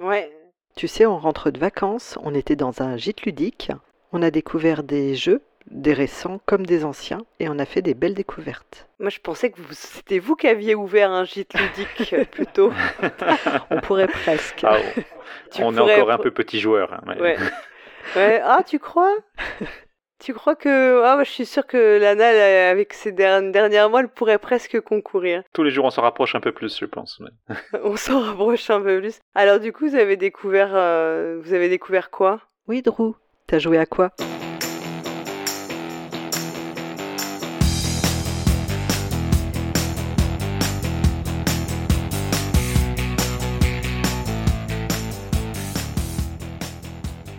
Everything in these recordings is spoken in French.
Ouais. Tu sais, on rentre de vacances, on était dans un gîte ludique, on a découvert des jeux, des récents comme des anciens, et on a fait des belles découvertes. Moi, je pensais que vous- c'était vous qui aviez ouvert un gîte ludique euh, plutôt. On pourrait presque. Ah, Tu on est encore un peu petit joueur. hein, mais- Ouais. ouais. Ah, tu crois? Tu crois que. Ah, moi, je suis sûre que Lana, avec ses der- derniers mois, elle pourrait presque concourir. Tous les jours, on s'en rapproche un peu plus, je pense. mais- On s'en rapproche un peu plus. Alors, du coup, vous avez découvert. euh, Vous avez découvert quoi? Oui, Drew, t'as joué à quoi?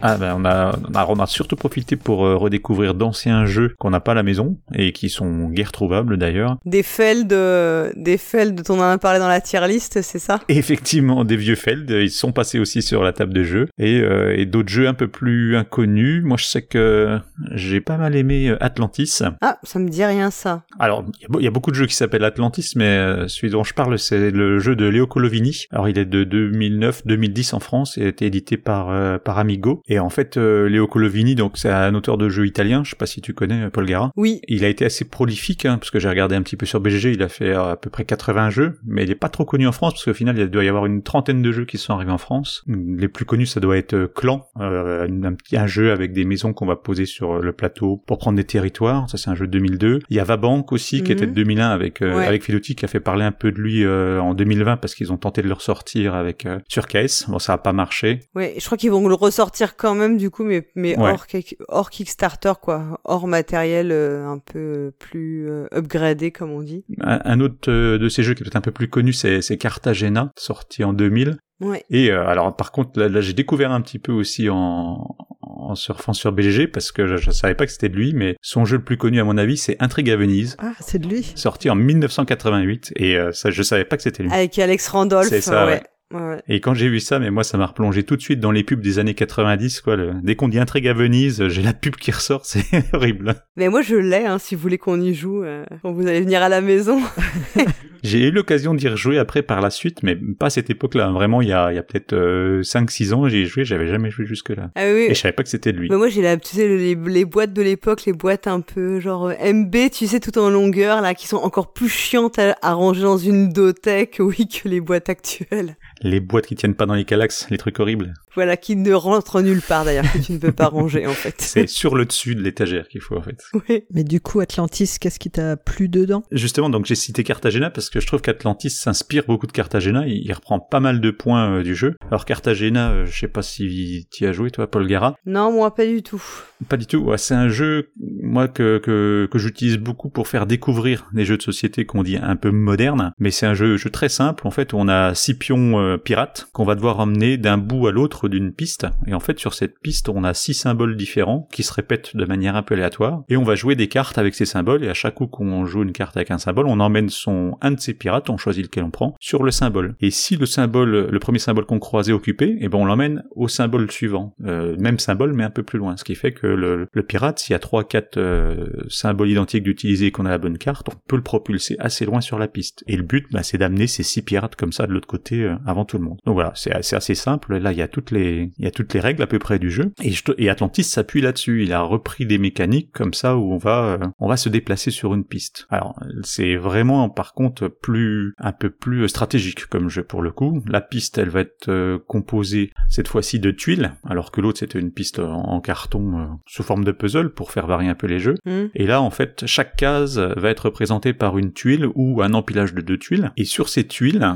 Ah ben on a, on a, on a surtout profité pour euh, redécouvrir d'anciens jeux qu'on n'a pas à la maison et qui sont guère trouvables d'ailleurs. Des Feld, euh, des Feld dont on en a parlé dans la tier list, c'est ça? Effectivement, des vieux Feld, ils sont passés aussi sur la table de jeu et, euh, et d'autres jeux un peu plus inconnus. Moi, je sais que j'ai pas mal aimé euh, Atlantis. Ah, ça me dit rien, ça. Alors, il y y, a beaucoup de jeux qui s'appellent Atlantis, mais euh, celui dont je parle, c'est le jeu de Léo Colovini. Alors, il est de 2009-2010 en France et a été édité par euh, par Amigo. Et en fait, euh, Léo Colovini, donc c'est un auteur de jeux italien. Je sais pas si tu connais euh, Paul Gara. Oui. Il a été assez prolifique, hein, parce que j'ai regardé un petit peu sur BGG, il a fait euh, à peu près 80 jeux, mais il est pas trop connu en France, parce qu'au final, il doit y avoir une trentaine de jeux qui sont arrivés en France. Les plus connus, ça doit être euh, Clan, euh, un, jeu avec des maisons qu'on va poser sur le plateau pour prendre des territoires, ça c'est un jeu de 2002. Il y a Vabank aussi, qui Mhm. était de 2001 avec euh, Ouais. avec Filotti, qui a fait parler un peu de lui en 2020, parce qu'ils ont tenté de le ressortir avec euh, sur KS. Bon, ça a pas marché. Ouais, je crois qu'ils vont le ressortir quand même, du coup, mais, mais Ouais. hors, kick- hors Kickstarter, quoi. Hors matériel euh, un peu plus euh, upgradé, comme on dit. Un, un autre euh, de ces jeux qui est peut-être un peu plus connu, c'est c'est Cartagena, sorti en 2000. Ouais. Et euh, alors par contre là, là, j'ai découvert un petit peu aussi en, en surfant sur BGG parce que je, je savais pas que c'était de lui, mais son jeu le plus connu à mon avis c'est Intrigue à Venise, Ah, c'est de lui. sorti en 1988 et euh, ça je savais pas que c'était lui. Avec Alex Randolph. C'est ça, ouais. ouais. Ouais. Et quand j'ai vu ça, mais moi ça m'a replongé tout de suite dans les pubs des années 90 quoi. le- dès qu'on dit Intrigue à Venise, j'ai la pub qui ressort, c'est horrible. Mais moi, je l'ai, hein, si vous voulez qu'on y joue, euh, quand vous allez venir à la maison. J'ai eu l'occasion d'y rejouer après par la suite, mais pas à cette époque-là. Vraiment, il y a, il y a peut-être euh, 5-6 ans, j'y ai joué, j'avais jamais joué jusque-là. Ah oui. Et je savais pas que c'était de lui. Mais moi, j'ai la, tu sais, les, les boîtes de l'époque, les boîtes un peu genre euh, MB, tu sais, tout en longueur, là, qui sont encore plus chiantes à, à ranger dans une dothèque, oui, que les boîtes actuelles. Les boîtes qui tiennent pas dans les calax, les trucs horribles. Voilà, qui ne rentrent nulle part, d'ailleurs, que tu ne peux pas ranger, en fait. C'est sur le dessus de l'étagère qu'il faut en fait. Oui. Mais du coup, Atlantis, qu'est-ce qui t'a plu dedans? Justement, donc j'ai cité Cartagena parce que je trouve qu'Atlantis s'inspire beaucoup de Cartagena. Il, il reprend pas mal de points euh, du jeu. Alors Cartagena, euh, je sais pas si tu as joué toi, Paul Gara. Non, moi, pas du tout. Pas du tout. Ouais, c'est un jeu moi que que, que j'utilise beaucoup pour faire découvrir des jeux de société qu'on dit un peu modernes. Mais c'est un jeu, jeu très simple en fait. Où on a six pions euh, pirates qu'on va devoir emmener d'un bout à l'autre d'une piste. Et en fait, sur cette piste, on a six symboles différents qui se répètent de manière un peu aléatoire. Et on va jouer des cartes avec ces symboles. Et à chaque coup qu'on joue une carte avec un symbole, on emmène son un de ces pirates, on choisit lequel on prend, sur le symbole. Et si le symbole, le premier symbole qu'on croise est occupé, et ben on l'emmène au symbole suivant. Euh, même symbole, mais un peu plus loin. Ce qui fait que le, le pirate, s'il y a trois, quatre euh, symboles identiques d'utiliser et qu'on a la bonne carte, on peut le propulser assez loin sur la piste. Et le but, bah, c'est d'amener ces six pirates comme ça de l'autre côté euh, avant tout le monde. Donc voilà, c'est assez, assez simple. Là, il y a toutes les, il y a toutes les règles à peu près du jeu. Et, je te- et Atlantis s'appuie là-dessus. Il a repris des mécaniques comme ça où on va, euh, on va se déplacer sur une piste. Alors, c'est vraiment, par contre, plus, un peu plus stratégique comme jeu pour le coup. La piste, elle va être euh, composée cette fois-ci de tuiles, alors que l'autre c'était une piste en, en carton euh, sous forme de puzzle pour faire varier un peu les jeux. Hmm. Et là, en fait, chaque case va être représentée par une tuile ou un empilage de deux tuiles. Et sur ces tuiles,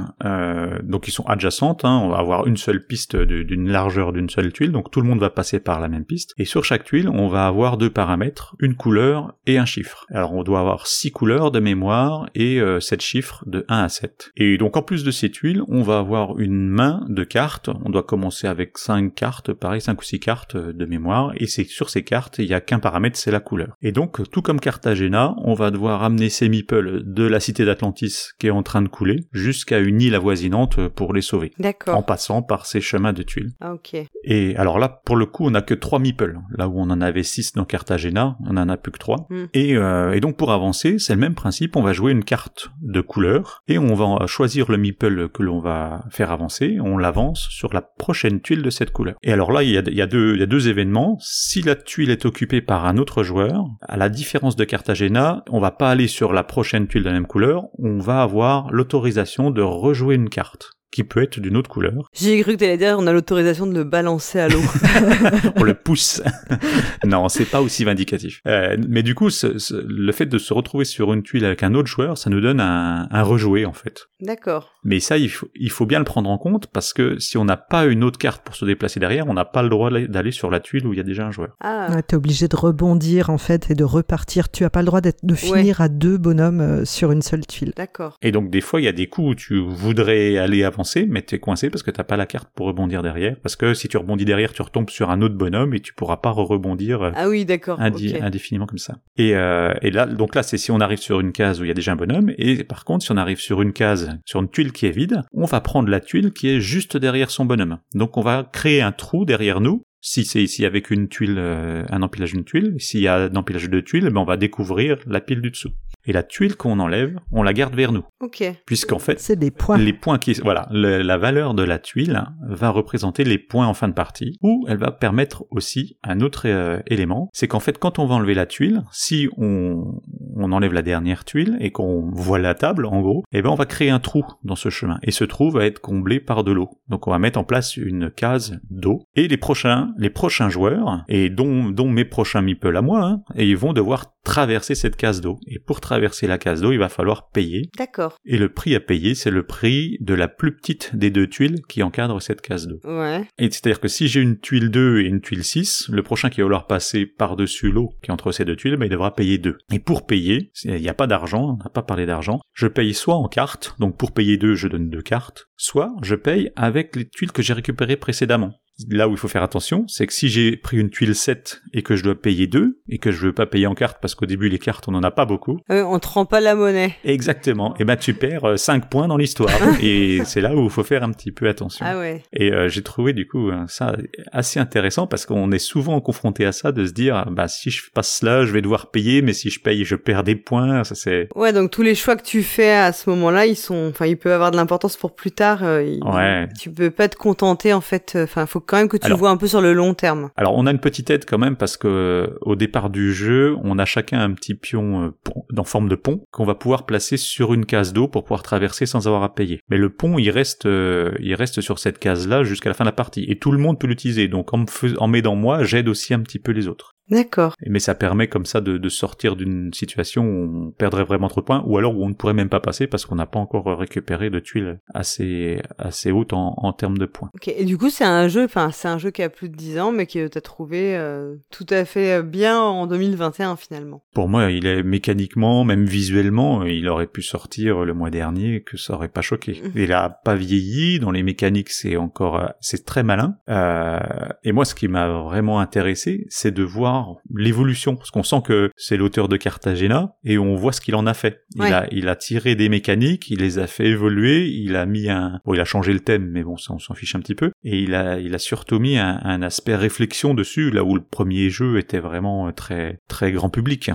donc ils sont adjacentes, hein, on va avoir une seule piste d'une largeur d'une seule tuile, donc tout le monde va passer par la même piste. Et sur chaque tuile, on va avoir deux paramètres, une couleur et un chiffre. Alors on doit avoir six couleurs de mémoire et euh, sept chiffres de 1 à 7. Et donc en plus de ces tuiles, on va avoir une main de cartes. On doit commencer avec cinq cartes, pareil, cinq ou six cartes de mémoire. Et c'est sur ces cartes, il y a qu'un paramètre, c'est la couleur. Et donc, tout comme Cartagena, on va devoir ramener ces meeples de la cité d'Atlantis qui est en train de couler jusqu'à une île avoisinante pour les sauver. En D'accord. passant par ces chemins de tuiles. Ah, ok. Et alors là, pour le coup, on n'a que trois meeples. Là où on en avait six dans Cartagena, on en a plus que trois. Hmm. Et, euh, et donc pour avancer, c'est le même principe. On va jouer une carte de couleur et on va choisir le meeple que l'on va faire avancer. On l'avance sur la prochaine tuile de cette couleur. Et alors là, il y a, il y a deux, il y a deux événements. Si la tuile est occupée par un autre joueur, à la différence de Cartagena, on va pas aller sur la prochaine tuile de la même couleur. On va avoir l'autorisation de rejouer une carte qui peut être d'une autre couleur. J'ai cru que t'allais dire on a l'autorisation de le balancer à l'eau. on le pousse. non, c'est pas aussi vindicatif. Euh, mais du coup, ce- ce- le fait de se retrouver sur une tuile avec un autre joueur, ça nous donne un, un rejoué en fait. D'accord. Mais ça, il faut, il faut bien le prendre en compte parce que si on n'a pas une autre carte pour se déplacer derrière, on n'a pas le droit d'aller- sur la tuile où il y a déjà un joueur. Ah. Ouais, T'es obligé de rebondir en fait et de repartir. Tu as pas le droit d'être- de finir à deux bonhommes euh, sur une seule tuile. D'accord. Et donc des fois, il y a des coups où tu voudrais aller mais t'es coincé parce que t'as pas la carte pour rebondir derrière. Parce que si tu rebondis derrière, tu retombes sur un autre bonhomme et tu pourras pas rebondir Ah oui, d'accord. indi- ok. indéfiniment comme ça. Et, euh, et là, donc là, c'est si on arrive sur une case où il y a déjà un bonhomme, et par contre, si on arrive sur une case, sur une tuile qui est vide, on va prendre la tuile qui est juste derrière son bonhomme. Donc on va créer un trou derrière nous. Si c'est ici avec une tuile, euh, un empilage d'une tuile, s'il y a un empilage de tuiles, ben on va découvrir la pile du dessous. Et la tuile qu'on enlève, on la garde vers nous, Ok. puisqu'en fait, C'est des points. les points qui, voilà, le- la valeur de la tuile va représenter les points en fin de partie, ou elle va permettre aussi un autre euh, élément, c'est qu'en fait, quand on va enlever la tuile, si on, on enlève la dernière tuile et qu'on voit la table, en gros, eh ben on va créer un trou dans ce chemin, et ce trou va être comblé par de l'eau. Donc on va mettre en place une case d'eau, et les prochains, les prochains joueurs, et dont, dont mes prochains meeples à moi, hein, et ils vont devoir traverser cette case d'eau. Et pour traverser la case d'eau, il va falloir payer. D'accord. Et le prix à payer, c'est le prix de la plus petite des deux tuiles qui encadre cette case d'eau. Ouais. Et c'est-à-dire que si j'ai une tuile 2 et une tuile 6, le prochain qui va vouloir passer par-dessus l'eau qui est entre ces deux tuiles, ben, il devra payer 2. Et pour payer, il n'y a pas d'argent, on n'a pas parlé d'argent, je paye soit en cartes, donc pour payer 2, je donne deux cartes, soit je paye avec les tuiles que j'ai récupérées précédemment. Là où il faut faire attention, c'est que si j'ai pris une tuile 7 et que je dois payer 2, et que je veux pas payer en cartes parce qu'au début les cartes on en a pas beaucoup, oui, on te rend pas la monnaie. Exactement. Et ben tu perds 5 points dans l'histoire. et c'est là où il faut faire un petit peu attention. Ah ouais. Et euh, j'ai trouvé du coup euh, ça assez intéressant parce qu'on est souvent confronté à ça de se dire bah si je passe cela, je vais devoir payer, mais si je paye, je perds des points. Ça c'est Ouais, donc tous les choix que tu fais à ce moment-là, ils sont, enfin, ils peuvent avoir de l'importance pour plus tard. euh, ils- Ouais. Tu peux pas te contenter en fait. euh, Enfin, faut quand même que tu Alors- vois un peu sur le long terme. Alors on a une petite aide quand même parce que euh, au départ du jeu, on a chacun un petit pion euh, en forme de pont qu'on va pouvoir placer sur une case d'eau pour pouvoir traverser sans avoir à payer. Mais le pont, il reste, euh, il reste sur cette case-là jusqu'à la fin de la partie et tout le monde peut l'utiliser. Donc en me fais- en m'aidant moi, j'aide aussi un petit peu les autres. D'accord. Mais ça permet comme ça de, de sortir d'une situation où on perdrait vraiment trop de points, ou alors où on ne pourrait même pas passer parce qu'on n'a pas encore récupéré de tuiles assez assez hautes en, en termes de points. Ok. Et du coup, c'est un jeu, enfin, c'est un jeu qui a plus de 10 ans, mais que t'as trouvé euh, tout à fait euh, bien en 2021 finalement. Pour moi, il est mécaniquement, même visuellement, il aurait pu sortir le mois dernier, que ça aurait pas choqué. Mhm. Il a pas vieilli, dans les mécaniques c'est encore, euh, c'est très malin. Euh, et moi, ce qui m'a vraiment intéressé, c'est de voir l'évolution, parce qu'on sent que c'est l'auteur de Cartagena, et on voit ce qu'il en a fait. Il Ouais. a, il a tiré des mécaniques, il les a fait évoluer, il a mis un, bon, il a changé le thème, mais bon, ça on s'en fiche un petit peu, et il a, il a surtout mis un, un aspect réflexion dessus, là où le premier jeu était vraiment euh, très, très grand public.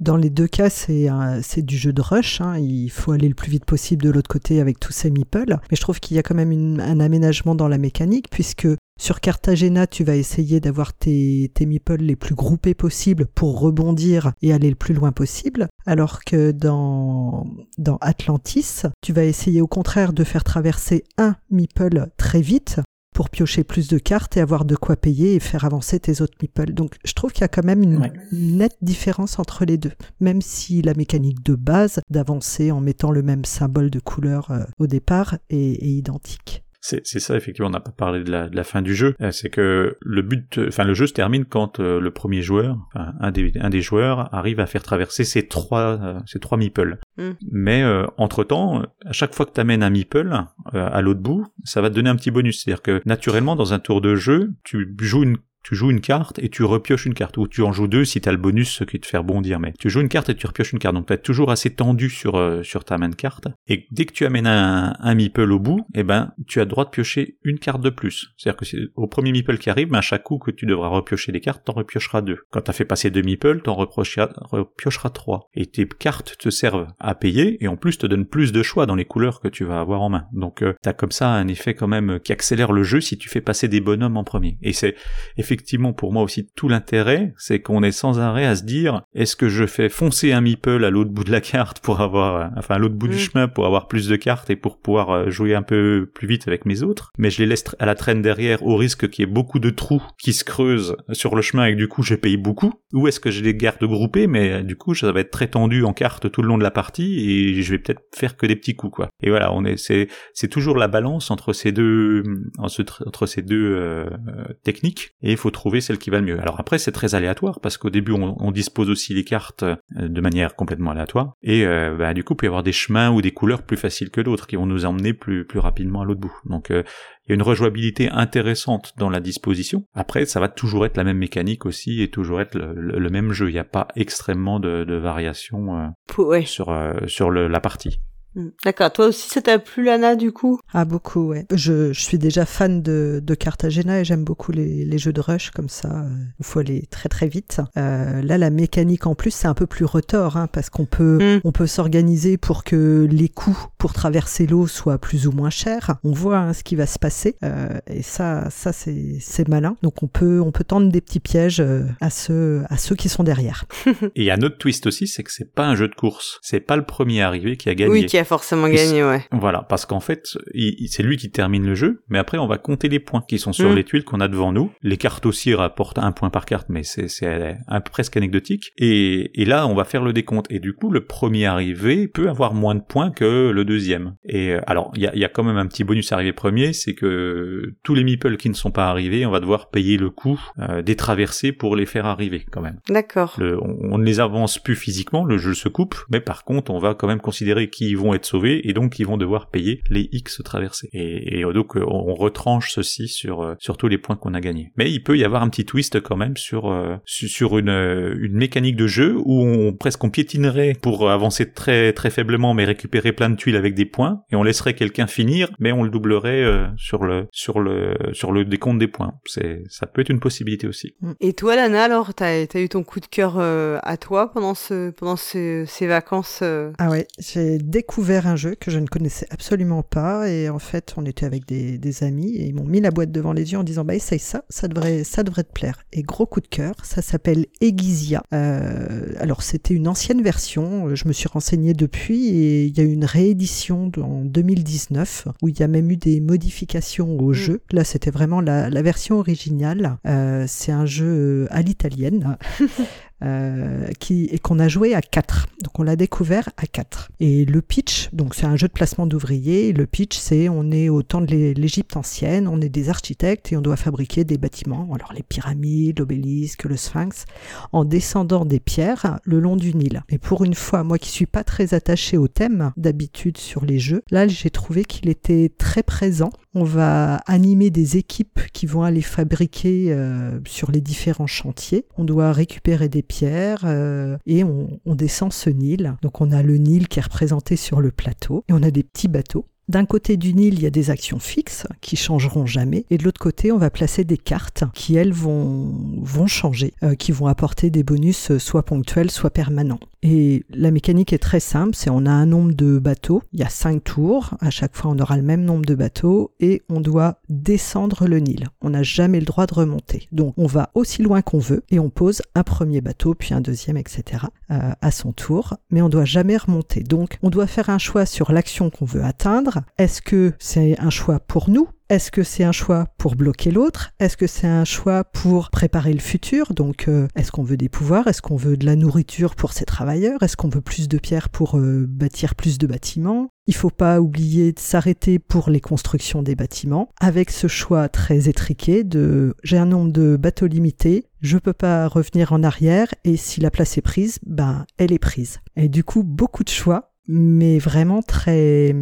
Dans les deux cas, c'est du jeu de rush. hein. Il faut aller le plus vite possible de l'autre côté avec tous ces meeples. Mais je trouve qu'il y a quand même une- un aménagement dans la mécanique, puisque sur Cartagena, tu vas essayer d'avoir tes, tes meeples les plus groupés possibles pour rebondir et aller le plus loin possible. Alors que dans, dans Atlantis, tu vas essayer au contraire de faire traverser un meeple très vite pour piocher plus de cartes et avoir de quoi payer et faire avancer tes autres meeples. Donc je trouve qu'il y a quand même une Ouais. nette différence entre les deux, même si la mécanique de base d'avancer en mettant le même symbole de couleur euh, au départ est, est identique. C'est c'est ça, effectivement, on n'a pas parlé de la, de la fin du jeu. Euh, C'est que le but, enfin le jeu se termine quand euh, le premier joueur, enfin, un des, un des joueurs, arrive à faire traverser ces trois, euh, ces trois meeples. Mm. Mais entre temps, à chaque fois que tu amènes un meeple euh, à l'autre bout, ça va te donner un petit bonus. C'est-à-dire que naturellement, dans un tour de jeu, tu joues une tu joues une carte et tu repioches une carte, ou tu en joues deux si t'as le bonus ce qui te fait rebondir, mais tu joues une carte et tu repioches une carte, donc t'es toujours assez tendu sur, euh, sur ta main de carte, et dès que tu amènes un, un meeple au bout, eh ben, tu as le droit de piocher une carte de plus. C'est-à-dire que au premier meeple qui arrive, ben, à chaque coup que tu devras repiocher des cartes, t'en repiocheras deux. Quand t'as fait passer deux meeples, t'en repiocheras trois. Et tes cartes te servent à payer, et en plus te donnent plus de choix dans les couleurs que tu vas avoir en main. Donc euh, t'as comme ça un effet quand même qui accélère le jeu si tu fais passer des bonhommes en premier. Et c'est effectivement pour moi aussi tout l'intérêt, c'est qu'on est sans arrêt à se dire est-ce que je fais foncer un meeple à l'autre bout de la carte pour avoir, enfin à l'autre bout du mm. chemin pour avoir plus de cartes et pour pouvoir euh, jouer un peu plus vite avec mes autres, mais je les laisse à la traîne derrière au risque qu'il y ait beaucoup de trous qui se creusent sur le chemin et que du coup j'ai payé beaucoup, ou est-ce que je les garde groupés mais euh, du coup ça va être très tendu en carte tout le long de la partie et je vais peut-être faire que des petits coups quoi. Et voilà, on est c'est c'est toujours la balance entre ces deux entre ces deux euh, techniques et faut trouver celle qui va le mieux. Alors après c'est très aléatoire parce qu'au début on, on, dispose aussi les cartes euh, de manière complètement aléatoire et euh, bah, du coup il peut y avoir des chemins ou des couleurs plus faciles que d'autres qui vont nous emmener plus plus rapidement à l'autre bout. Donc il y a une rejouabilité intéressante dans la disposition. Après, ça va toujours être la même mécanique aussi et toujours être le, même jeu. Il n'y a pas extrêmement de, de variations sur, sur le, la partie. Mm. D'accord. Toi aussi, ça t'a plu, Lana, du coup? Ah, beaucoup, ouais. Je, je, suis déjà fan de, de Cartagena et j'aime beaucoup les, les, jeux de rush comme ça. Il faut aller très très vite. Euh, là, la mécanique en plus, c'est un peu plus retors, hein, parce qu'on peut, mm. on peut s'organiser pour que les coûts pour traverser l'eau soient plus ou moins chers. On voit hein, ce qui va se passer euh, et ça, ça c'est malin. Donc on peut, on peut tendre des petits pièges euh, à ceux, à ceux qui sont derrière. et il y a un autre twist aussi, c'est que c'est pas un jeu de course. C'est pas le premier arrivé qui a gagné. Oui, qui a forcément gagné, ouais. Voilà, parce qu'en fait, c'est lui qui termine le jeu, mais après on va compter les points qui sont sur mm. les tuiles qu'on a devant nous. Les cartes aussi rapportent un point par carte, mais c'est presque anecdotique. Et, et là, on va faire le décompte. Et du coup, le premier arrivé peut avoir moins de points que le deuxième. Et euh, alors, il y a, y a, quand même un petit bonus arrivé premier, c'est que tous les meeples qui ne sont pas arrivés, on va devoir payer le coût euh, des traversées pour les faire arriver quand même. D'accord. On, on ne les avance plus physiquement, le jeu se coupe, mais par contre, on va quand même considérer qui vont être sauvés et donc ils vont devoir payer les X traversées. Et, et donc on retranche ceci sur euh, sur tous les points qu'on a gagnés. Mais il peut y avoir un petit twist quand même sur euh, sur une une mécanique de jeu où on presque on piétinerait pour avancer très très faiblement mais récupérer plein de tuiles avec des points et on laisserait quelqu'un finir mais on le doublerait euh, sur le sur le sur le décompte des points. C'est ça peut être une possibilité aussi. Et toi Lana alors t'as as eu ton coup de cœur à toi pendant ce pendant ces vacances Ah ouais, j'ai découvert un jeu que je ne connaissais absolument pas et en fait on était avec des, amis et ils m'ont mis la boîte devant les yeux en disant bah essaye ça, ça devrait, ça devrait te plaire. Et gros coup de cœur, ça s'appelle Egizia. Euh, alors c'était une ancienne version, je me suis renseigné depuis et il y a eu une réédition en 2019 où il y a même eu des modifications au mm. jeu. Là c'était vraiment la, version originale. Euh, c'est un jeu à l'italienne. Euh, qui et qu'on a joué à 4. Donc on l'a découvert à 4. Et le pitch, donc c'est un jeu de placement d'ouvriers. Le pitch, c'est on est au temps de l'Égypte ancienne, on est des architectes et on doit fabriquer des bâtiments, alors les pyramides, l'obélisque, le sphinx, en descendant des pierres le long du Nil. Et pour une fois, moi qui suis pas très attaché au thème d'habitude sur les jeux, là j'ai trouvé qu'il était très présent. On va animer des équipes qui vont aller fabriquer euh, sur les différents chantiers. On doit récupérer des pierres euh, et on, descend ce Nil. Donc on a le Nil qui est représenté sur le plateau et on a des petits bateaux d'un côté du Nil, il y a des actions fixes qui changeront jamais, et de l'autre côté, on va placer des cartes qui, elles, vont, changer, euh, qui vont apporter des bonus soit ponctuels, soit permanents. Et la mécanique est très simple, c'est on a un nombre de bateaux, il y a cinq tours, à chaque fois on aura le même nombre de bateaux, et on doit descendre le Nil. On n'a jamais le droit de remonter. Donc on va aussi loin qu'on veut, et on pose un premier bateau, puis un deuxième, etc. Euh, à son tour, mais on doit jamais remonter. Donc on doit faire un choix sur l'action qu'on veut atteindre, est-ce que c'est un choix pour nous est-ce que c'est un choix pour bloquer l'autre? Est-ce que c'est un choix pour préparer le futur? Donc, euh, est-ce qu'on veut des pouvoirs? Est-ce qu'on veut de la nourriture pour ses travailleurs? Est-ce qu'on veut plus de pierres pour euh, bâtir plus de bâtiments? Il faut pas oublier de s'arrêter pour les constructions des bâtiments, avec ce choix très étriqué de j'ai un nombre de bateaux limité, je peux pas revenir en arrière, et si la place est prise, ben elle est prise. Et du coup, beaucoup de choix, mais vraiment très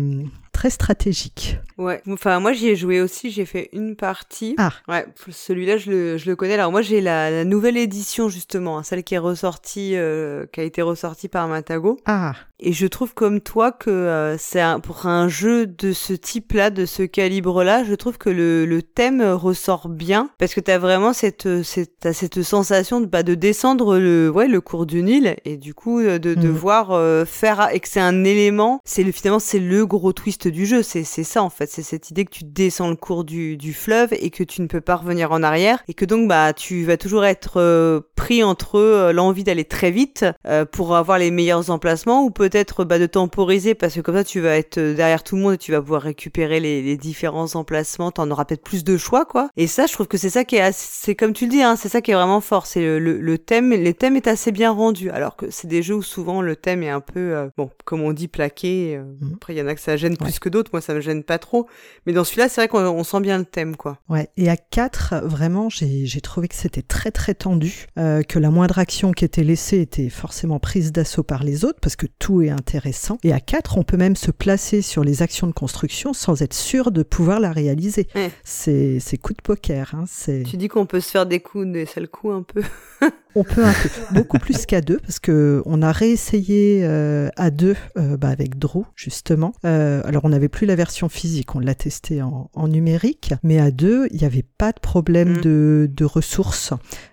très stratégique. Ouais, enfin moi j'y ai joué aussi, j'ai fait une partie. Ah. Ouais, celui-là je le, je le connais. Alors moi j'ai la, la, nouvelle édition justement, hein, celle qui est ressortie, euh, qui a été ressortie par Matago. Ah. Et je trouve comme toi que euh, c'est un, pour un jeu de ce type-là, de ce calibre-là, je trouve que le, le thème ressort bien parce que t'as vraiment cette cette, cette sensation de bah, de descendre le ouais le cours du Nil et du coup de, de Mm. voir euh, faire et que c'est un élément, c'est le finalement c'est le gros twist du jeu, c'est ça en fait, c'est cette idée que tu descends le cours du du fleuve et que tu ne peux pas revenir en arrière et que donc bah tu vas toujours être euh, pris entre euh, l'envie d'aller très vite euh, pour avoir les meilleurs emplacements ou peut-être bah, de temporiser parce que comme ça tu vas être derrière tout le monde et tu vas pouvoir récupérer les, les différents emplacements, t'en auras peut-être plus de choix quoi. Et ça je trouve que c'est ça qui est assez- c'est comme tu le dis hein, c'est ça qui est vraiment fort, c'est le, le, le thème, les thèmes est assez bien rendu alors que c'est des jeux où souvent le thème est un peu bon comme on dit plaqué. Mhm. Après il y en a que ça gêne plus Ouais. Que d'autres, moi ça me gêne pas trop, mais dans celui-là c'est vrai qu'on on sent bien le thème quoi. Ouais, et à 4, vraiment, j'ai trouvé que c'était très très tendu, euh, que la moindre action qui était laissée était forcément prise d'assaut par les autres, parce que tout est intéressant. Et à 4, on peut même se placer sur les actions de construction sans être sûr de pouvoir la réaliser. Ouais. C'est c'est coup de poker, hein, c'est... Tu dis qu'on peut se faire des coups, des sales coups un peu. On peut un peu, beaucoup plus qu'à deux, parce que on a réessayé euh, à deux euh, bah, avec Drew justement. Euh, alors on n'avait plus la version physique, on l'a testé en, en numérique, mais à deux, il n'y avait pas de problème Mm. de, de ressources.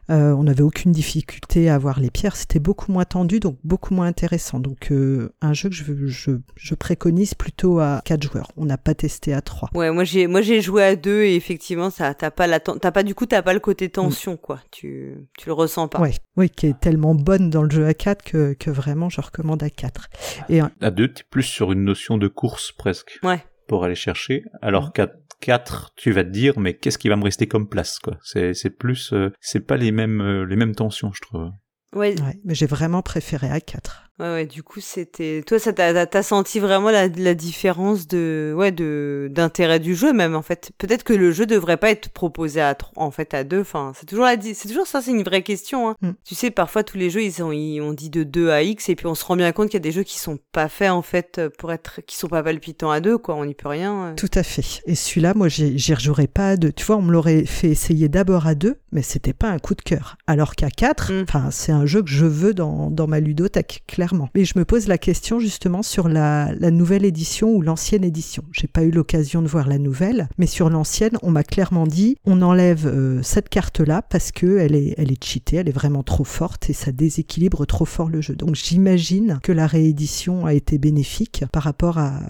On n'avait aucune difficulté à avoir les pierres. C'était beaucoup moins tendu, donc beaucoup moins intéressant. Donc un jeu que je, je, je préconise plutôt à quatre joueurs. On n'a pas testé à trois. Ouais, moi j'ai moi j'ai joué à deux et effectivement ça t'as pas la ten- t'as pas du coup t'as pas le côté tension quoi. Tu tu le ressens pas. Ouais, oui, qui est tellement bonne dans le jeu à 4 que, que vraiment je recommande à 4. Et À deux, t'es plus sur une notion de course presque. Ouais. Pour aller chercher. Alors qu'à 4, tu vas te dire, mais qu'est-ce qui va me rester comme place, quoi? C'est, c'est plus, euh, c'est pas les mêmes, euh, les mêmes tensions, je trouve. Ouais, ouais, mais j'ai vraiment préféré à 4. Ouais, ouais, du coup c'était toi ça t'as- t'as senti vraiment la, la différence de ouais de d'intérêt du jeu même en fait. Peut-être que le jeu devrait pas être proposé à en fait à deux. Enfin c'est toujours la c'est toujours ça c'est une vraie question. Hein. Mm. Tu sais parfois tous les jeux ils ont ils ont dit de 2 à x et puis on se rend bien compte qu'il y a des jeux qui sont pas faits en fait pour être qui sont pas palpitants à deux quoi. On n'y peut rien. euh. Tout à fait. Et celui-là, moi, j'y j'y rejouerais pas à deux. Tu vois, on me l'aurait fait essayer d'abord à deux, mais c'était pas un coup de cœur. Alors qu'à quatre, Mm. c'est un jeu que je veux dans, dans ma ludothèque, clairement. Mais je me pose la question justement sur la, nouvelle édition ou l'ancienne édition. J'ai pas eu l'occasion de voir la nouvelle, mais sur l'ancienne, on m'a clairement dit, on enlève euh, cette carte-là parce que elle est, elle cheatée, elle est vraiment trop forte et ça déséquilibre trop fort le jeu. Donc j'imagine que la réédition a été bénéfique par rapport à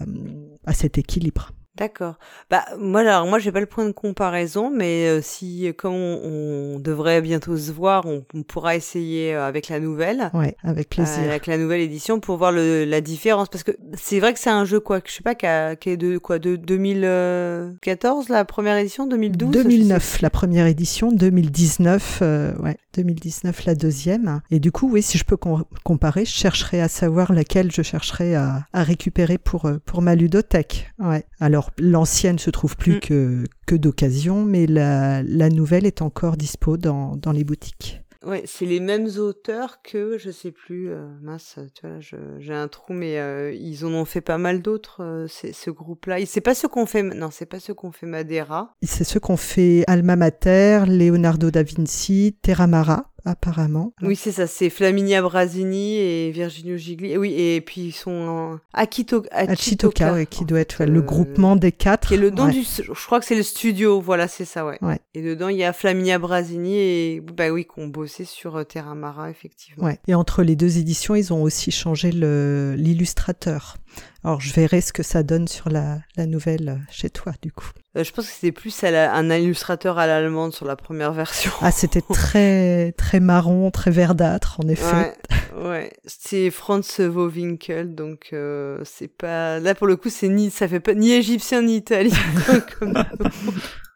cet équilibre. D'accord. Bah moi alors moi j'ai pas le point de comparaison, mais euh, si euh, comme on, on devrait bientôt se voir, on, on pourra essayer euh, avec la nouvelle, Ouais, avec plaisir. euh, avec la nouvelle édition pour voir le, la différence, parce que c'est vrai que c'est un jeu quoi, que je sais pas, qui, a- qui est de quoi de 2014 la première édition, 2012. je sais 2009 la première édition, 2019 euh, ouais, 2019 la deuxième. Et du coup, oui, si je peux com- comparer, je chercherai à savoir laquelle je chercherai à, à récupérer pour euh, pour ma ludothèque. Ouais. Alors l'ancienne se trouve plus Mm. que que d'occasion, mais la la nouvelle est encore dispo dans dans les boutiques. Ouais, c'est les mêmes auteurs que je sais plus. euh, mince, tu vois, j'ai un trou, mais euh, ils en ont fait pas mal d'autres. euh, c'est- ce groupe-là, c'est pas ceux qu'on fait. Non, c'est pas ceux qu'on fait Madeira. C'est ceux qu'ont fait Alma Mater, Leonardo da Vinci, Terramara apparemment. Oui, c'est ça, c'est Flaminia Brasini et Virginio Gigli. Oui, et puis ils sont en Akito, Achitoka, ouais, qui doit être le euh, groupement des quatre. Qui est le Ouais. du. Je crois que c'est le studio, voilà, c'est ça, ouais. Ouais. Et dedans, il y a Flaminia Brasini et. Bah oui, qui ont bossé sur euh, Terramara, effectivement. Ouais. Et entre les deux éditions, ils ont aussi changé le- l'illustrateur. Alors, je verrai ce que ça donne sur la, la nouvelle euh, chez toi, du coup. Euh, je pense que c'était plus à la- un illustrateur à l'allemande sur la première version. Ah, c'était très, très marron, très verdâtre, en effet. Ouais, ouais. C'est Franz Wowinkel, donc euh, c'est pas. Là pour le coup, c'est ni ça fait pas ni égyptien ni italien. comme.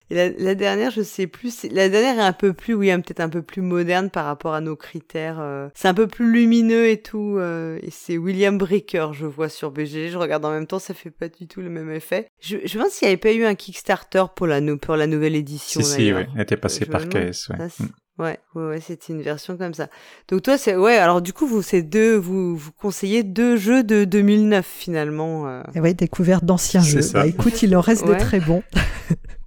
Et la, la dernière, je sais plus. c'est- La dernière est un peu plus, oui, hein, peut-être un peu plus moderne par rapport à nos critères. euh. C'est un peu plus lumineux et tout. euh, et c'est William Bricker, je vois sur BG. Je regarde en même temps, ça fait pas du tout le même effet. Je, je demande s'il n'y avait pas eu un Kickstarter pour la, pour la nouvelle édition. Si, si, oui. Elle était passée Je par. KS, ouais. Ah, Mm. Ouais, ouais, ouais c'était une version comme ça. Donc toi, c'est ouais. Alors du coup, vous c'est deux, vous vous conseillez deux jeux de 2009 finalement. Euh. Et ouais, découverte d'anciens jeux. Bah, écoute, il en reste de très bons.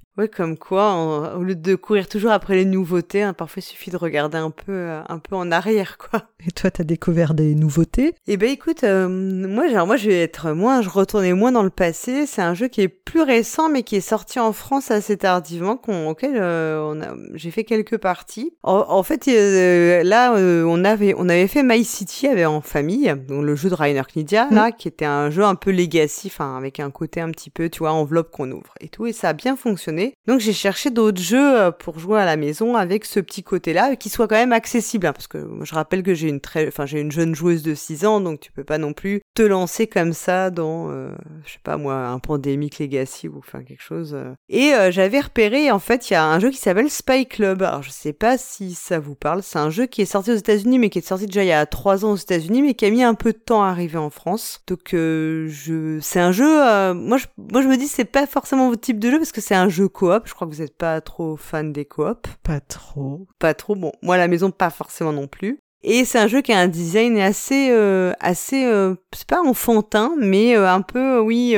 Ouais, comme quoi, au lieu de courir toujours après les nouveautés, hein, parfois il suffit de regarder un peu, euh, un peu en arrière, quoi. Et toi, t'as découvert des nouveautés? Eh ben, écoute, euh, moi, genre, moi, je vais être moins, je retournais moins dans le passé. C'est un jeu qui est plus récent, mais qui est sorti en France assez tardivement, auquel euh, j'ai fait quelques parties. En, fait, là, on avait, on avait fait My City avec, en famille, donc le jeu de Rainer Knizia, là, mmh. qui était un jeu un peu legacy, enfin, avec un côté un petit peu, tu vois, enveloppe qu'on ouvre et tout, et ça a bien fonctionné. Donc j'ai cherché d'autres jeux euh, pour jouer à la maison avec ce petit côté-là, qui soit quand même accessible, hein, parce que je rappelle que j'ai une très, enfin j'ai une jeune joueuse de 6 ans, donc tu peux pas non plus te lancer comme ça dans, euh, je sais pas moi, un Pandemic Legacy ou enfin quelque chose. Euh. Et j'avais repéré, en fait, il y a un jeu qui s'appelle Spy Club. Alors je sais pas si ça vous parle. C'est un jeu qui est sorti aux États-Unis, mais qui est sorti déjà il y a 3 ans aux États-Unis, mais qui a mis un peu de temps à arriver en France. Donc je, c'est un jeu. moi, je, moi je me dis c'est pas forcément votre type de jeu parce que c'est un jeu coop. Je crois que vous n'êtes pas trop fan des coop. Pas trop. Pas trop. Bon, moi à la maison pas forcément non plus. Et c'est un jeu qui a un design assez, euh, assez, euh, c'est pas enfantin, mais euh, un peu, oui,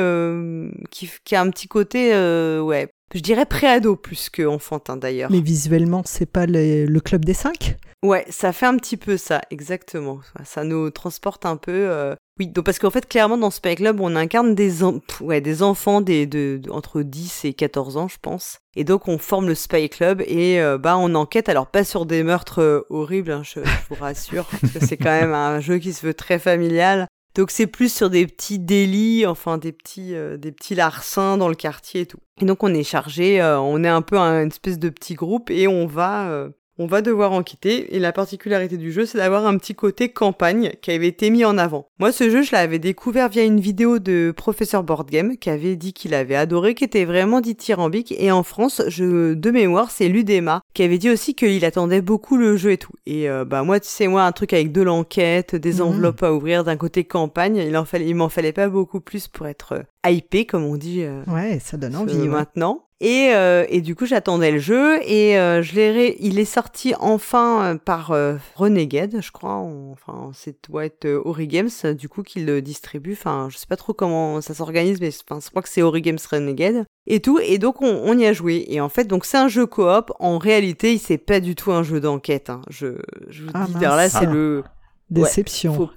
qui, qui, a un petit côté, ouais, je dirais préado plus que enfantin d'ailleurs. Mais visuellement, c'est pas le club des cinq? Ouais, ça fait un petit peu ça, exactement. Ça nous transporte un peu. Euh, oui, donc parce qu'en fait, clairement, dans Spy Club, on incarne des, ouais, des enfants des, de, entre 10 et 14 ans, je pense. Et donc, on forme le Spy Club et euh, bah, on enquête, alors pas sur des meurtres euh, horribles, hein, je, vous rassure, parce que c'est quand même un jeu qui se veut très familial. Donc c'est plus sur des petits délits, enfin des petits, des petits larcins dans le quartier et tout. Et donc on est chargé, on est un peu un, une espèce de petit groupe et on va on va devoir en quitter, et la particularité du jeu, c'est d'avoir un petit côté campagne qui avait été mis en avant. Moi, ce jeu, je l'avais découvert via une vidéo de Professeur Board Game, qui avait dit qu'il avait adoré, qui était vraiment dithyrambique, et en France, je, de mémoire, c'est Ludema, qui avait dit aussi qu'il attendait beaucoup le jeu et tout. Et euh, bah moi, tu sais, moi, un truc avec de l'enquête, des mmh. enveloppes à ouvrir, d'un côté campagne, il en fallait, il m'en fallait pas beaucoup plus pour être euh, hypé, comme on dit. Euh, ouais, ça donne envie. Maintenant. Et, euh, et du coup, j'attendais le jeu et euh, je l'ai il est sorti enfin euh, par euh, Renegade, je crois. Enfin, c'est doit être Origames du coup qui le distribue. Enfin, je sais pas trop comment ça s'organise, mais enfin, je crois que c'est Origames Renegade et tout. Et donc on, on, y a joué. Et en fait, donc c'est un jeu coop. En réalité, c'est pas du tout un jeu d'enquête. Hein. Je, je vous ah, dis, là, c'est le Déception.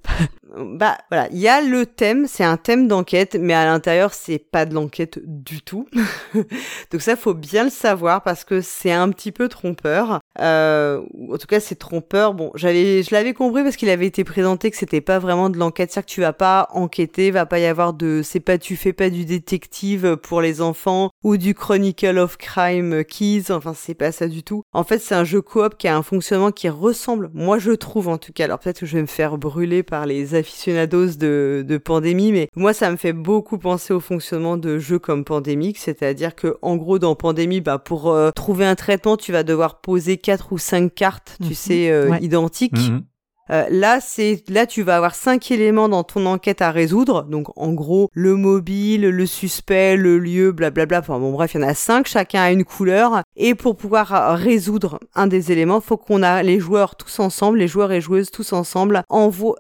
Bah voilà, il y a le thème, c'est un thème d'enquête, mais à l'intérieur c'est pas de l'enquête du tout. Donc ça faut bien le savoir parce que c'est un petit peu trompeur. Euh, en tout cas c'est trompeur. Bon, j'avais, je l'avais compris parce qu'il avait été présenté que c'était pas vraiment de l'enquête, c'est-à-dire que tu vas pas enquêter, va pas y avoir de, c'est pas tu fais pas du détective pour les enfants ou du Chronicle of Crime Keys. Enfin c'est pas ça du tout. En fait c'est un jeu coop qui a un fonctionnement qui ressemble, moi je trouve en tout cas. Alors peut-être que je vais me faire brûler par les aficionados de, de Pandémie, mais moi ça me fait beaucoup penser au fonctionnement de jeux comme Pandémique, c'est-à-dire que en gros dans Pandémie, bah pour euh, trouver un traitement, tu vas devoir poser quatre ou cinq cartes, tu mhm. sais, euh, identiques. Mhm. Euh, là, c'est là tu vas avoir cinq éléments dans ton enquête à résoudre. Donc en gros, le mobile, le suspect, le lieu, blablabla. Enfin bon, bref, il y en a cinq, chacun a une couleur. Et pour pouvoir euh, résoudre un des éléments, faut qu'on a les joueurs tous ensemble, les joueurs et joueuses tous ensemble,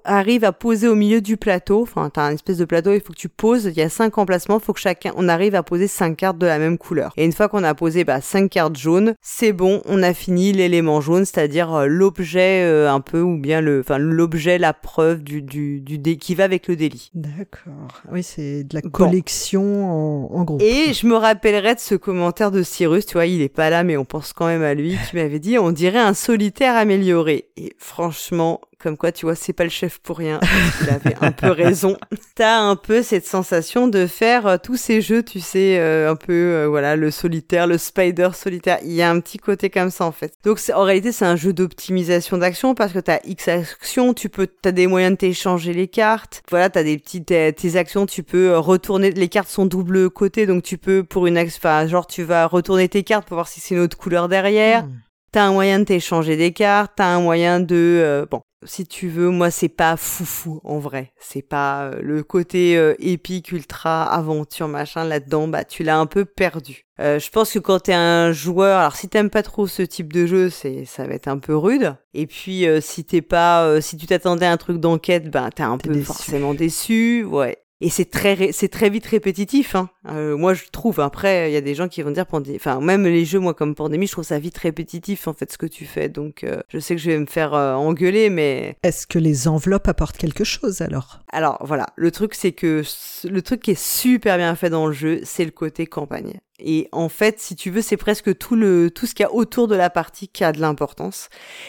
arrivent à poser au milieu du plateau. Enfin, t'as un espèce de plateau, il faut que tu poses. Il y a cinq emplacements, faut que chacun, on arrive à poser cinq cartes de la même couleur. Et une fois qu'on a posé bah, cinq cartes jaunes, c'est bon, on a fini l'élément jaune, c'est-à-dire euh, l'objet un peu ou bien le enfin l'objet, la preuve du, du, du qui va avec le délit. D'accord. Oui, c'est de la collection en, en, groupe. Et je me rappellerai de ce commentaire de Cyrus, tu vois, il est pas là, mais on pense quand même à lui, qui m'avait dit, on dirait un solitaire amélioré. Et franchement, comme quoi, tu vois, c'est pas le chef pour rien. Il avait un peu raison. T'as un peu cette sensation de faire euh, tous ces jeux, tu sais, euh, un peu, euh, voilà, le solitaire, le spider solitaire. Il y a un petit côté comme ça, en fait. Donc, en réalité, c'est un jeu d'optimisation d'action parce que t'as X actions, tu peux, t'as des moyens de t'échanger les cartes. Voilà, t'as des petites, tes actions, tu peux retourner, les cartes sont double côté, donc tu peux, pour une action, enfin, genre, tu vas retourner tes cartes pour voir si c'est une autre couleur derrière. Hmm. T'as un moyen de t'échanger des cartes, t'as un moyen de... euh, bon, si tu veux, moi c'est pas foufou en vrai. C'est pas euh, le côté euh, épique, ultra aventure, machin là-dedans, bah tu l'as un peu perdu. Euh, je pense que quand t'es un joueur, alors si t'aimes pas trop ce type de jeu, c'est ça va être un peu rude. Et puis euh, si t'es pas, euh, si tu t'attendais à un truc d'enquête, ben t'es un peu déçu. forcément déçu, ouais. Et c'est très, c'est très vite répétitif. Hein. Euh, moi, je trouve. Après, il y a des gens qui vont dire, Pandé- enfin, même les jeux, moi, comme Pandémie, je trouve ça vite répétitif, en fait, ce que tu fais. Donc, euh, je sais que je vais me faire euh, engueuler, mais Est-ce que les enveloppes apportent quelque chose alors? Alors voilà, le truc c'est que le truc qui est super bien fait dans le jeu, c'est le côté campagne. Et en fait, si tu veux, c'est presque tout le tout ce qu'il y a autour de la partie qui a de l'importance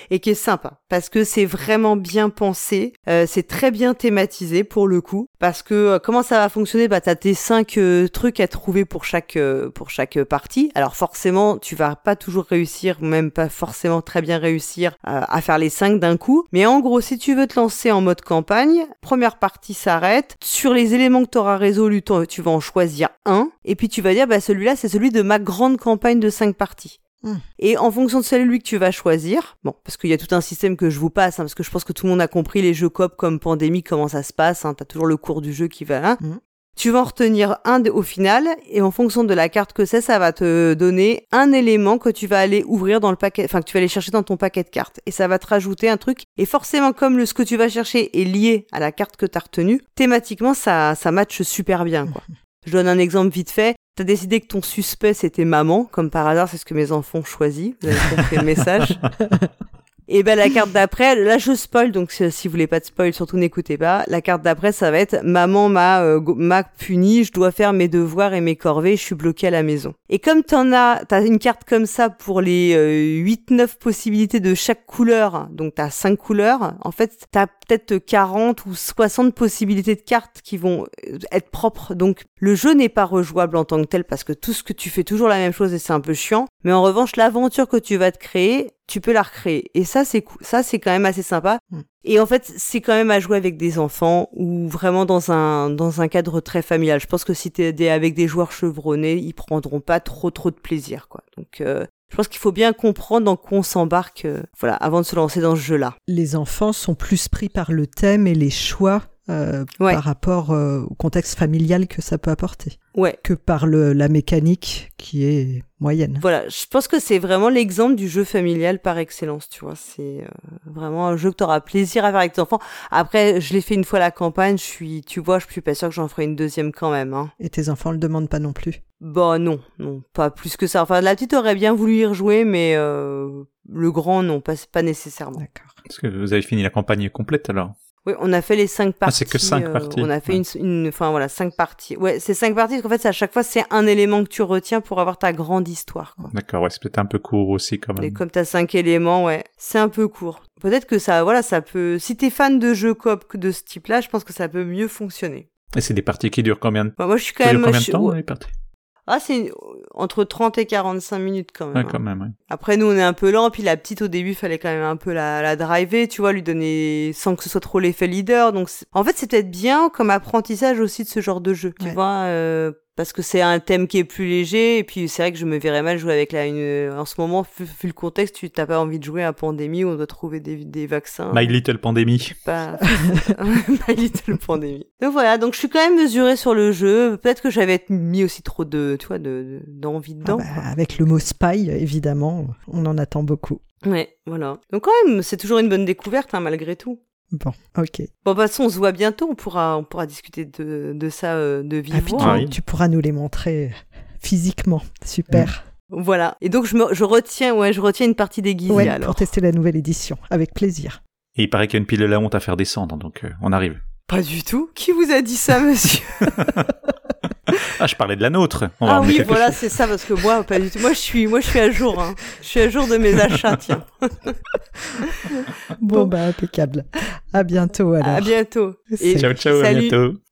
et qui est sympa parce que c'est vraiment bien pensé, euh, c'est très bien thématisé pour le coup parce que euh, comment ça va fonctionner? Bah t'as tes cinq euh, trucs à trouver pour chaque euh, pour chaque partie. Alors forcément, tu vas pas toujours réussir, même pas forcément très bien réussir euh, à faire les cinq d'un coup. Mais en gros, si tu veux te lancer en mode campagne, première partie s'arrête. Sur les éléments que tu auras résolus, t'en- tu vas en choisir un. Et puis tu vas dire, bah celui-là, c'est celui de ma grande campagne de cinq parties. Hmm. Et en fonction de celui que tu vas choisir, bon, parce qu'il y a tout un système que je vous passe, hein, parce que je pense que tout le monde a compris les jeux coop comme Pandémie, comment ça se passe, hein, t'as toujours le cours du jeu qui va là. Hmm. Tu vas en retenir un au final, et en fonction de la carte que c'est, ça va te donner un élément que tu vas aller ouvrir dans le paquet, enfin que tu vas aller chercher dans ton paquet de cartes, et ça va te rajouter un truc. Et forcément, comme le ce que tu vas chercher est lié à la carte que tu as retenue, thématiquement ça ça matche super bien quoi. Je donne un exemple vite fait. T'as décidé que ton suspect c'était maman, comme par hasard, c'est ce que mes enfants ont choisi. Vous avez compris le message. Et ben la carte d'après, là je spoil, donc si vous voulez pas de spoil, surtout n'écoutez pas. La carte d'après, ça va être maman m'a euh, m'a puni, je dois faire mes devoirs et mes corvées, je suis bloqué à la maison. Et comme t'en as, t'as une carte comme ça pour les euh, 8-9 possibilités de chaque couleur, donc t'as 5 couleurs, en fait t'as peut-être 40 ou 60 possibilités de cartes qui vont euh, être propres. Donc le jeu n'est pas rejouable en tant que tel parce que tout ce que tu fais toujours la même chose et c'est un peu chiant. Mais en revanche, l'aventure que tu vas te créer, tu peux la recréer. Et ça, c'est cool. Ça, c'est quand même assez sympa. Mm. Et en fait, c'est quand même à jouer avec des enfants ou vraiment dans un, dans un cadre très familial. Je pense que si t'es avec des joueurs chevronnés, ils prendront pas trop, trop de plaisir, quoi. Donc, euh, je pense qu'il faut bien comprendre dans quoi on s'embarque, euh, voilà, avant de se lancer dans ce jeu-là. Les enfants sont plus pris par le thème et les choix euh, Ouais. par rapport euh, au contexte familial que ça peut apporter, Ouais. que par le, la mécanique qui est moyenne. Voilà, je pense que c'est vraiment l'exemple du jeu familial par excellence, tu vois. C'est euh, vraiment un jeu que tu auras plaisir à faire avec tes enfants. Après, je l'ai fait une fois la campagne, je suis, tu vois, je suis pas sûre que j'en ferai une deuxième quand même. Hein. Et tes enfants le demandent pas non plus. Bon, non, non, pas plus que ça. Enfin, la petite aurait bien voulu y rejouer, mais euh, le grand, non, pas, pas nécessairement. D'accord. Parce que vous avez fini la campagne complète alors. Oui, on a fait les cinq Ah, parties. c'est que cinq euh, parties. On a fait Ouais. une, enfin voilà, cinq parties. Ouais, c'est cinq parties parce qu'en fait, à chaque fois, c'est un élément que tu retiens pour avoir ta grande histoire. D'accord, ouais, c'est peut-être un peu court aussi quand Et même. comme t'as cinq éléments, ouais, c'est un peu court. Peut-être que ça, voilà, ça peut. Si t'es fan de jeux coop de ce type-là, je pense que ça peut mieux fonctionner. Et c'est des parties qui durent combien de, Bah, moi, je suis quand ça dure même. combien je- de temps les parties? Ah, c'est entre 30 et 45 minutes quand même. Ouais, hein. quand même. ouais. Après, nous, on est un peu lent, puis la petite, au début, fallait quand même un peu la, la driver, tu vois, lui donner, sans que ce soit trop l'effet leader. Donc, c'est- en fait, c'est peut-être bien comme apprentissage aussi de ce genre de jeu, tu Ouais. vois, euh, parce que c'est un thème qui est plus léger, et puis c'est vrai que je me verrais mal jouer avec la, une, en ce moment, vu, vu le contexte, tu t'as pas envie de jouer à Pandémie où on doit trouver des, des vaccins. My Little Pandemic. Pas, My Little Pandémie. Donc voilà, donc je suis quand même mesurée sur le jeu. Peut-être que j'avais mis aussi trop de, tu vois, de, de- d'envie Ah dedans. bah, quoi. avec le mot spy, évidemment, on en attend beaucoup. Ouais, voilà. Donc quand même, c'est toujours une bonne découverte, hein, malgré tout. Bon, ok. Bon, de toute façon, on se voit bientôt. On pourra, on pourra discuter de, de ça euh, de Ah, vive puis voix. tu, Ah oui. tu pourras nous les montrer physiquement. Super. Voilà. Et donc, je, me, je retiens, ouais, je retiens une partie déguisée Ouais, alors. pour tester la nouvelle édition, avec plaisir. Et il paraît qu'il y a une pile de la honte à faire descendre, donc euh, on arrive. Pas du tout. Qui vous a dit ça, monsieur? Ah, je parlais de la nôtre. On Ah oui, voilà, c'est ça, parce que moi, pas du tout. Moi, je suis, moi, je suis à jour. Hein. Je suis à jour de mes achats, tiens. Bon, bah, impeccable. À bientôt alors. À bientôt. Et Ciao, ciao, à salut. bientôt.